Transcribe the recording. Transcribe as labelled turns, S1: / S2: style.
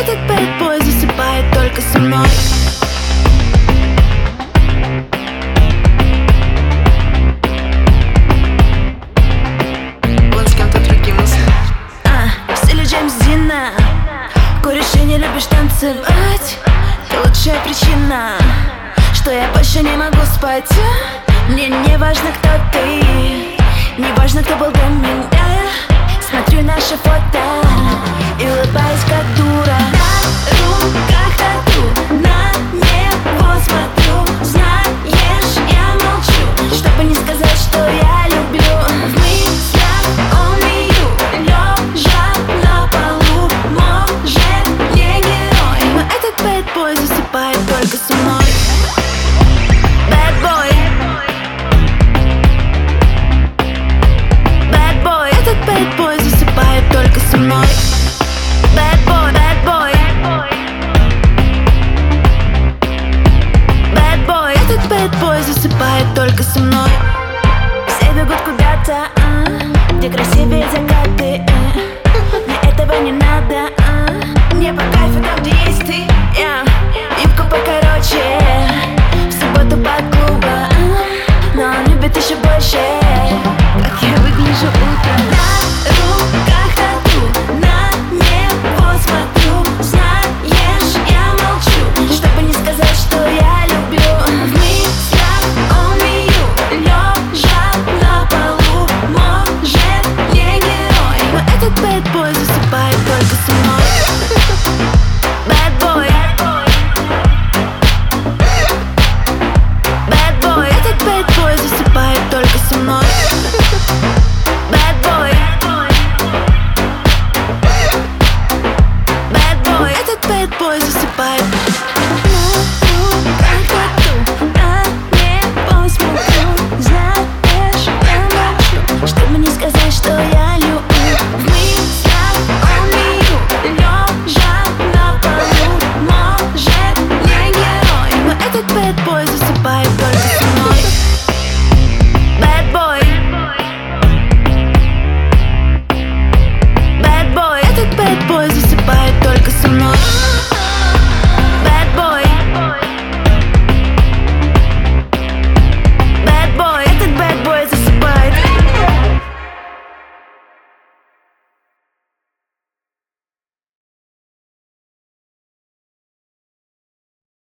S1: этот бэтбой засыпает только со мной.
S2: Он с кем-то другим
S1: а, В стиле Джеймс Дина? Куришь и не любишь танцевать? Ты лучшая причина Что я больше не могу спать Мне не важно, кто ты Не важно, кто был до меня. Смотрю наши фото только со мной Все бегут куда-то, а, где красивее закаты а. Этого не надо, а. Мне по кайфу там, где есть ты yeah. Юбка покороче В субботу под клуба а. Но любит еще больше Этот бэтбой засыпает.